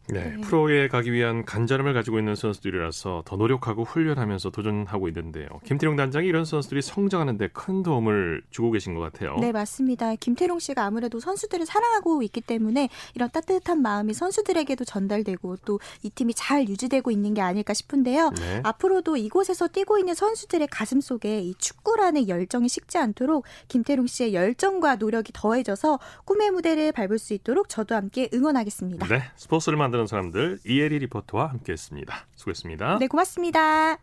Speaker 1: 네, 네, 프로에 가기 위한 간절함을 가지고 있는 선수들이라서 더 노력하고 훈련하면서 도전하고 있는데요. 김태룡 단장이 이런 선수들이 성장하는 데 큰 도움을 주고 계신 것 같아요.
Speaker 6: 네, 맞습니다. 김태룡 씨가 아무래도 선수들을 사랑하고 있기 때문에 이런 따뜻한 마음이 선수들에게도 전달되고 또 이 팀이 잘 유지되고 있는 게 아닐까 싶은데요. 네. 앞으로도 이곳에서 뛰고 있는 선수들의 가슴 속에 이 축구라는 열정이 식지 않도록 김태룡 씨의 열정과 노력이 더해져서 꿈의 무대를 밟을 수 있도록 저도 함께 응원하겠습니다.
Speaker 1: 네, 스포츠를 만 드는 사람들 이혜리 리포터와 함께했습니다. 수고했습니다.
Speaker 6: 네, 고맙습니다.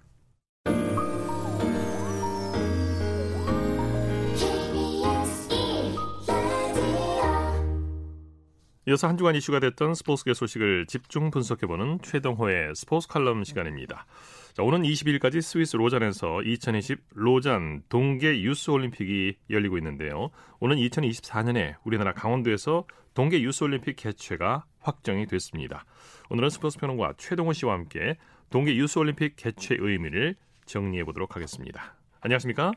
Speaker 1: 이어서 한 주간 이슈가 됐던 스포츠계 소식을 집중 분석해보는 최동호의 스포츠 칼럼 시간입니다. 자, 오는 20일까지 스위스 로잔에서 2020 로잔 동계 유스 올림픽이 열리고 있는데요. 오는 2024년에 우리나라 강원도에서 동계 유스 올림픽 개최가 확정이 됐습니다. 오늘은 스포츠 평론가 최동호 씨와 함께 동계 유스 올림픽 개최 의미를 정리해 보도록 하겠습니다. 안녕하십니까?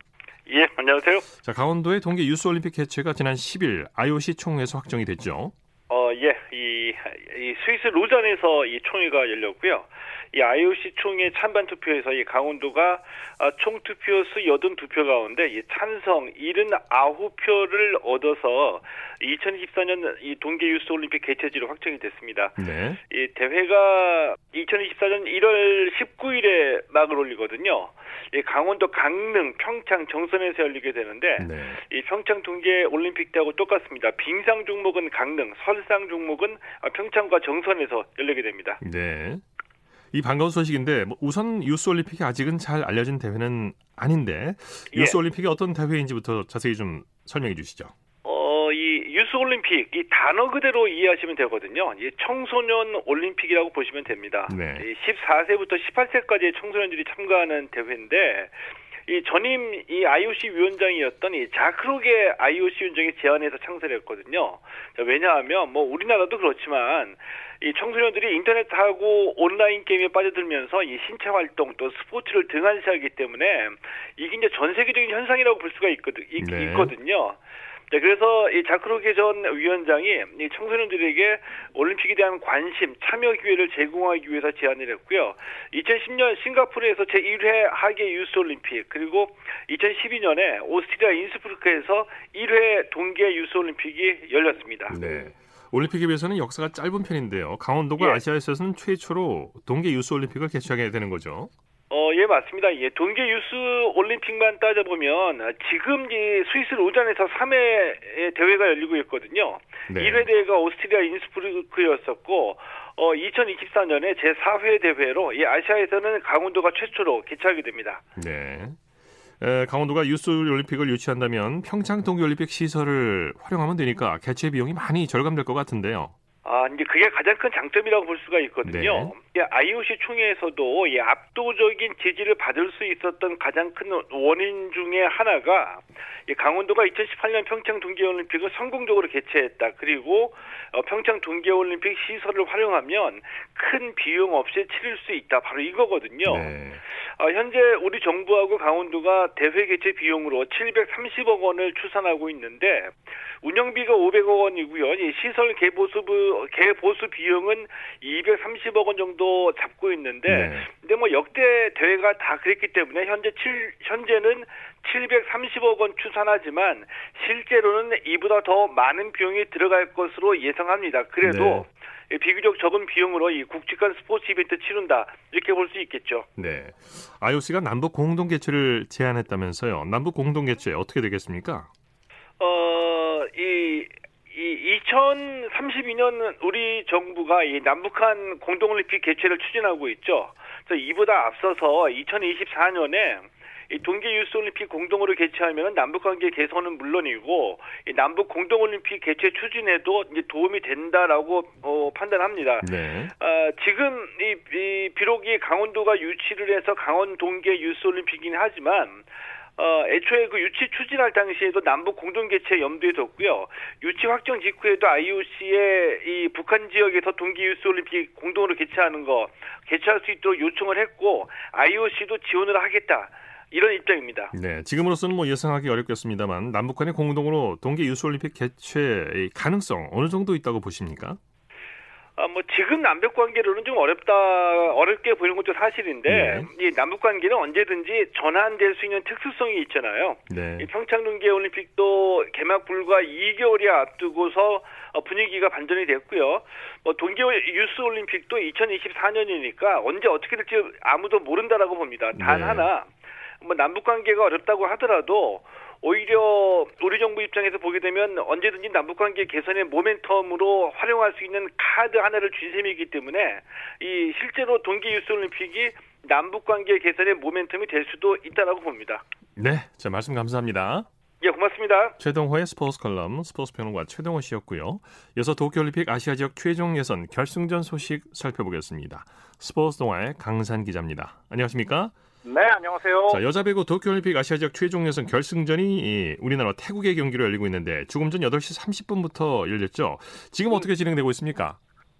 Speaker 10: 예, 안녕하세요.
Speaker 1: 자, 강원도의 동계 유스 올림픽 개최가 지난 10일 IOC 총회에서 확정이 됐죠.
Speaker 10: 어, 예, 이, 이 스위스 로잔에서 이 총회가 열렸고요. 이 IOC 총회 찬반 투표에서 이 강원도가 아, 총 투표 수 82표 가운데 이 찬성 79표를 얻어서 2024년 이 동계 유스 올림픽 개최지로 확정이 됐습니다. 네. 이 대회가 2024년 1월 19일에 막을 올리거든요. 이 강원도 강릉, 평창, 정선에서 열리게 되는데 네. 이 평창 동계 올림픽 때하고 똑같습니다. 빙상 종목은 강릉, 설상 종목은 평창과 정선에서 열리게 됩니다.
Speaker 1: 네. 이 반가운 소식인데 뭐 우선 유스 올림픽이 아직은 잘 알려진 대회는 아닌데 유스 예. 올림픽이 어떤 대회인지부터 자세히 좀 설명해 주시죠.
Speaker 10: 어, 이 유스 올림픽 이 단어 그대로 이해하시면 되거든요. 이 청소년 올림픽이라고 보시면 됩니다. 네. 14세부터 18세까지의 청소년들이 참가하는 대회인데 이 전임 이 IOC 위원장이었던 이 자크로게 IOC 위원장이 제안해서 창설했거든요. 왜냐하면 뭐 우리나라도 그렇지만 이 청소년들이 인터넷하고 온라인 게임에 빠져들면서 이 신체 활동 또 스포츠를 등한시하기 때문에 이게 이제 전 세계적인 현상이라고 볼 수가 있거든, 있, 네. 있거든요. 네, 그래서 이 자크로게 전 위원장이 이 청소년들에게 올림픽에 대한 관심, 참여 기회를 제공하기 위해서 제안을 했고요. 2010년 싱가포르에서 제1회 하계 유스 올림픽 그리고 2012년에 오스트리아 인스프루크에서 1회 동계 유스 올림픽이 열렸습니다.
Speaker 1: 네. 올림픽에 비해서는 역사가 짧은 편인데요. 강원도가 예. 아시아에서는 최초로 동계 유스 올림픽을 개최하게 되는 거죠.
Speaker 10: 어, 예, 맞습니다. 예, 동계 유스 올림픽만 따져보면 지금 이 스위스 로잔에서 3회 대회가 열리고 있거든요. 네. 1회 대회가 오스트리아 인스프루크였었고 어, 2024년에 제4회 대회로 이 아시아에서는 강원도가 최초로 개최하게 됩니다.
Speaker 1: 네. 에, 강원도가 유스 올림픽을 유치한다면 평창 동계올림픽 시설을 활용하면 되니까 개최 비용이 많이 절감될 것 같은데요.
Speaker 10: 아, 이제 그게 가장 큰 장점이라고 볼 수가 있거든요. 네. IOC 총회에서도 이 압도적인 지지를 받을 수 있었던 가장 큰 원인 중에 하나가 강원도가 2018년 평창 동계올림픽을 성공적으로 개최했다. 그리고 어, 평창 동계올림픽 시설을 활용하면 큰 비용 없이 치를 수 있다. 바로 이거거든요. 네. 어, 현재 우리 정부하고 강원도가 대회 개최 비용으로 730억 원을 추산하고 있는데 운영비가 500억 원이고요. 시설 개보수 개보수 비용은 230억 원 정도 잡고 있는데 네. 근데 뭐 역대 대회가 다 그랬기 때문에 현재 7 현재는 730억 원 추산하지만 실제로는 이보다 더 많은 비용이 들어갈 것으로 예상합니다. 그래도 네. 비교적 적은 비용으로 이 국직간 스포츠 이벤트 치른다 이렇게 볼 수 있겠죠.
Speaker 1: 네. IOC가 남북 공동 개최를 제안했다면서요. 남북 공동 개최 어떻게 되겠습니까?
Speaker 10: 어, 이, 이 2032년 우리 정부가 이 남북한 공동올림픽 개최를 추진하고 있죠. 그래서 이보다 앞서서 2024년에 이 동계 유스 올림픽 공동으로 개최하면 남북 관계 개선은 물론이고 이 남북 공동 올림픽 개최 추진에도 이제 도움이 된다라고 어, 판단합니다. 네. 어, 지금 이, 이 비록 이 강원도가 유치를 해서 강원 동계 유스 올림픽이긴 하지만 어, 애초에 그 유치 추진할 당시에도 남북 공동 개최 염두에 뒀고요. 유치 확정 직후에도 IOC의 이 북한 지역에서 동계 유스 올림픽 공동으로 개최하는 거 개최할 수 있도록 요청을 했고 IOC도 지원을 하겠다. 이런 입장입니다.
Speaker 1: 네, 지금으로서는 뭐 예상하기 어렵겠습니다만 남북 간의 공동으로 동계 유스 올림픽 개최의 가능성 어느 정도 있다고 보십니까?
Speaker 10: 아, 뭐 지금 남북 관계로는 좀 어렵다 어렵게 보이는 것도 사실인데 네. 이 남북 관계는 언제든지 전환될 수 있는 특수성이 있잖아요. 네. 이 평창 동계 올림픽도 개막 불과 2개월이 앞두고서 어, 분위기가 반전이 됐고요. 뭐 동계 유스 올림픽도 2024년이니까 언제 어떻게 될지 아무도 모른다라고 봅니다. 단 네. 하나 뭐 남북 관계가 어렵다고 하더라도 오히려 우리 정부 입장에서 보게 되면 언제든지 남북 관계 개선의 모멘텀으로 활용할 수 있는 카드 하나를 쥔 셈이기 때문에 이 실제로 동계 유스 올림픽이 남북 관계 개선의 모멘텀이 될 수도 있다라고 봅니다.
Speaker 1: 네, 자 말씀 감사합니다.
Speaker 10: 예, 고맙습니다.
Speaker 1: 최동호의 스포츠 칼럼 스포츠 평론가 최동호 씨였고요. 이어서 도쿄올림픽 아시아 지역 최종 예선 결승전 소식 살펴보겠습니다. 스포츠 동아의 강산 기자입니다. 안녕하십니까?
Speaker 11: 네, 안녕하세요.
Speaker 1: 자, 여자 배구 도쿄올림픽 아시아 지역 최종 예선 결승전이 우리나라 태국의 경기로 열리고 있는데 조금 전 8시 30분부터 열렸죠. 지금 어떻게 진행되고 있습니까?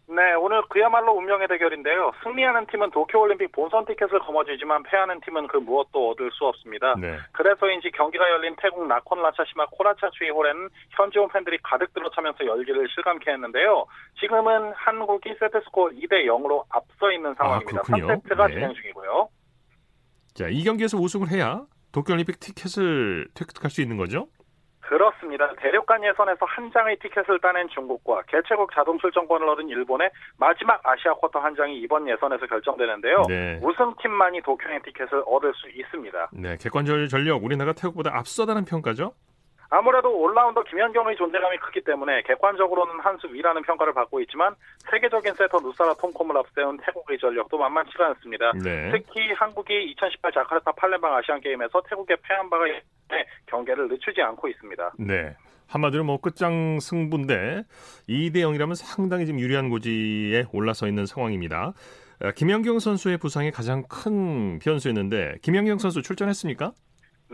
Speaker 11: 네, 오늘 그야말로 운명의 대결인데요. 승리하는 팀은 도쿄올림픽 본선 티켓을 거머쥐지만 패하는 팀은 그 무엇도 얻을 수 없습니다. 네. 그래서인지 경기가 열린 태국 나콘 라차시마 코라차 추이 홀에는 현지온 팬들이 가득 들어차면서 열기를 실감케 했는데요. 지금은 한국이 세트 스코어 2대 0으로 앞서 있는 상황입니다. 아, 3세트가 네. 진행 중이고요.
Speaker 1: 자, 이 경기에서 우승을 해야 도쿄올림픽 티켓을 획득할 수 있는 거죠?
Speaker 11: 그렇습니다. 대륙간 예선에서 한 장의 티켓을 따낸 중국과 개최국 자동 출전권을 얻은 일본의 마지막 아시아 쿼터 한 장이 이번 예선에서 결정되는데요. 네. 우승팀만이 도쿄행 티켓을 얻을 수 있습니다.
Speaker 1: 네, 객관적 전력 우리나라가 태국보다 앞서다는 평가죠?
Speaker 11: 아무래도 올라운더 김연경의 존재감이 크기 때문에 객관적으로는 한 수 위라는 평가를 받고 있지만 세계적인 세터 누사라 톰콤을 앞세운 태국의 전력도 만만치가 않습니다. 네. 특히 한국이 2018 자카르타 팔렘방 아시안 게임에서 태국에 패한 바가 있는데 경기를 늦추지 않고 있습니다.
Speaker 1: 네. 한마디로 뭐 끝장 승부인데 2대 0이라면 상당히 지금 유리한 고지에 올라서 있는 상황입니다. 아, 김연경 선수의 부상이 가장 큰 변수였는데 김연경 선수 출전했습니까?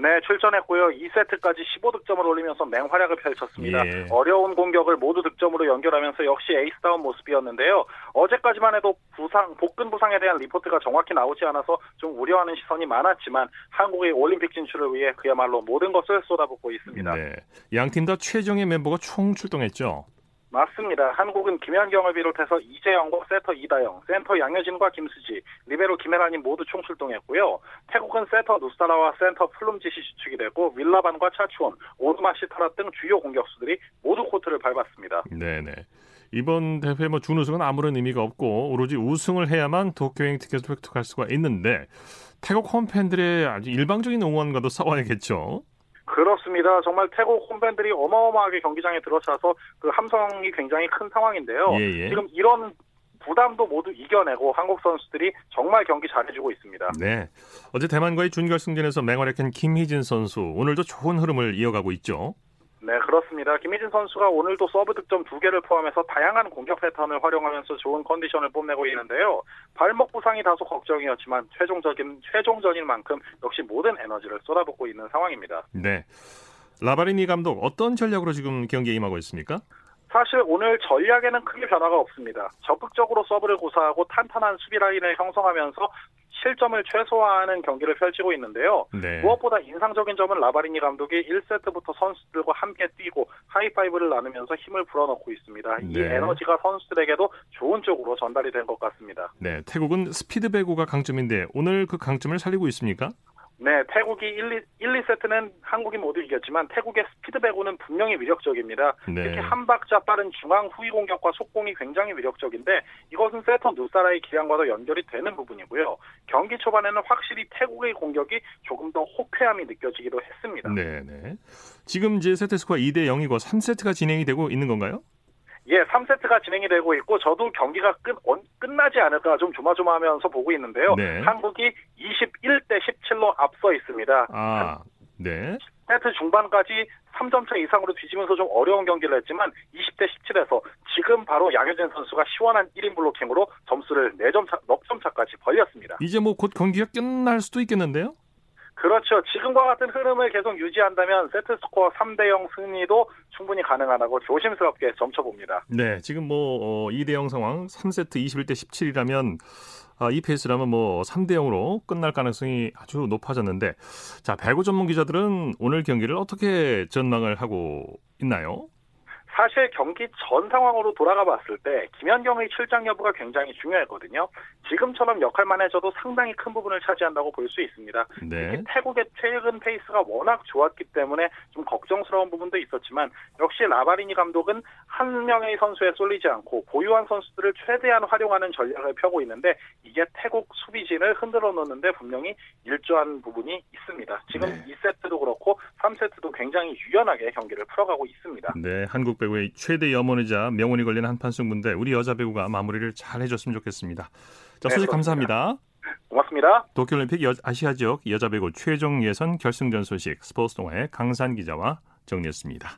Speaker 11: 네, 출전했고요. 2세트까지 15득점을 올리면서 맹활약을 펼쳤습니다. 예. 어려운 공격을 모두 득점으로 연결하면서 역시 에이스다운 모습이었는데요. 어제까지만 해도 부상, 복근 부상에 대한 리포트가 정확히 나오지 않아서 좀 우려하는 시선이 많았지만 한국의 올림픽 진출을 위해 그야말로 모든 것을 쏟아붓고 있습니다. 네.
Speaker 1: 양팀 다 최종의 멤버가 총 출동했죠.
Speaker 11: 맞습니다. 한국은 김연경을 비롯해서 이재영과 세터 이다영, 센터 양효진과 김수지, 리베로 김해란이 모두 총출동했고요. 태국은 세터 눗사라와 센터 플룸짓이 주축이 되고 윌라반과 차추원, 오르마 시타라 등 주요 공격수들이 모두 코트를 밟았습니다.
Speaker 1: 네네. 이번 대회 뭐 준우승은 아무런 의미가 없고 오로지 우승을 해야만 도쿄행 티켓을 획득할 수가 있는데 태국 홈팬들의 아주 일방적인 응원과도 싸워야겠죠.
Speaker 11: 그렇습니다. 정말 태국 홈팬들이 어마어마하게 경기장에 들어차서 그 함성이 굉장히 큰 상황인데요. 예예. 예. 지금 이런 부담도 모두 이겨내고 한국 선수들이 정말 경기 잘해주고 있습니다.
Speaker 1: 네. 어제 대만과의 준결승전에서 맹활약한 김희진 선수 오늘도 좋은 흐름을 이어가고 있죠.
Speaker 11: 네, 그렇습니다. 김희진 선수가 오늘도 서브 득점 두 개를 포함해서 다양한 공격 패턴을 활용하면서 좋은 컨디션을 뽐내고 있는데요. 발목 부상이 다소 걱정이었지만 최종적인 최종전인 만큼 역시 모든 에너지를 쏟아붓고 있는 상황입니다.
Speaker 1: 네. 라바리니 감독 어떤 전략으로 지금 경기에 임하고 있습니까?
Speaker 11: 사실 오늘 전략에는 크게 변화가 없습니다. 적극적으로 서브를 구사하고 탄탄한 수비 라인을 형성하면서 실점을 최소화하는 경기를 펼치고 있는데요. 네. 무엇보다 인상적인 점은 라바리니 감독이 1세트부터 선수들과 함께 뛰고 하이파이브를 나누면서 힘을 불어넣고 있습니다. 네. 이 에너지가 선수들에게도 좋은 쪽으로 전달이 된 것 같습니다.
Speaker 1: 네, 태국은 스피드 배구가 강점인데 오늘 그 강점을 살리고 있습니까?
Speaker 11: 네, 태국이 1, 2, 1, 2세트는 한국이 모두 이겼지만 태국의 스피드 배구는 분명히 위력적입니다. 네. 특히 한 박자 빠른 중앙 후위 공격과 속공이 굉장히 위력적인데 이것은 세터 누사라의 기량과도 연결이 되는 부분이고요. 경기 초반에는 확실히 태국의 공격이 조금 더 호쾌함이 느껴지기도 했습니다.
Speaker 1: 네, 네. 지금 이제 세트 스코어 2대 0이고 3세트가 진행이 되고 있는 건가요?
Speaker 11: 예, 3세트가 진행이 되고 있고 저도 경기가 끝 끝나지 않을까 좀 조마조마하면서 보고 있는데요. 네. 한국이 21대 17로 앞서 있습니다.
Speaker 1: 아, 네.
Speaker 11: 세트 중반까지 3점 차 이상으로 뒤지면서 좀 어려운 경기를 했지만 20대 17에서 지금 바로 양효진 선수가 시원한 1인 블로킹으로 점수를 4점 차, 넉점 차까지 벌렸습니다.
Speaker 1: 이제 뭐 곧 경기가 끝날 수도 있겠는데요?
Speaker 11: 그렇죠. 지금과 같은 흐름을 계속 유지한다면 세트 스코어 3대 0 승리도 충분히 가능하다고 조심스럽게 점쳐봅니다.
Speaker 1: 네, 지금 뭐 어, 2대 0 상황 3세트 21대 17이라면 아, 이 페이스라면 뭐 3대 0으로 끝날 가능성이 아주 높아졌는데 자, 배구 전문 기자들은 오늘 경기를 어떻게 전망을 하고 있나요?
Speaker 11: 사실 경기 전 상황으로 돌아가 봤을 때 김연경의 출장 여부가 굉장히 중요했거든요. 지금처럼 역할만 해줘도 상당히 큰 부분을 차지한다고 볼 수 있습니다. 네. 특히 태국의 최근 페이스가 워낙 좋았기 때문에 좀 걱정스러운 부분도 있었지만 역시 라바리니 감독은 한 명의 선수에 쏠리지 않고 보유한 선수들을 최대한 활용하는 전략을 펴고 있는데 이게 태국 수비진을 흔들어 놓는데 분명히 일조한 부분이 있습니다. 지금 네. 2세트도 그렇고 3세트도 굉장히 유연하게 경기를 풀어가고 있습니다.
Speaker 1: 네, 한국 배구의 최대 염원이자 명운이 걸린 한판 승부인데 우리 여자 배구가 마무리를 잘 해줬으면 좋겠습니다. 자, 소식 네, 감사합니다.
Speaker 11: 고맙습니다.
Speaker 1: 도쿄올림픽 여, 아시아 지역 여자 배구 최종 예선 결승전 소식 스포츠 동아의 강산 기자와 정리했습니다.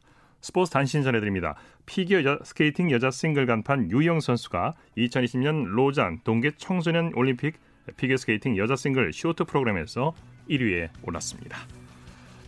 Speaker 1: 스포츠 단신 전해드립니다. 피겨 여, 스케이팅 여자 싱글 간판 유영 선수가 2020년 로잔 동계 청소년 올림픽 피겨 스케이팅 여자 싱글 쇼트 프로그램에서 1위에 올랐습니다.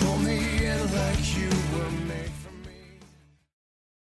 Speaker 1: pull me in like you were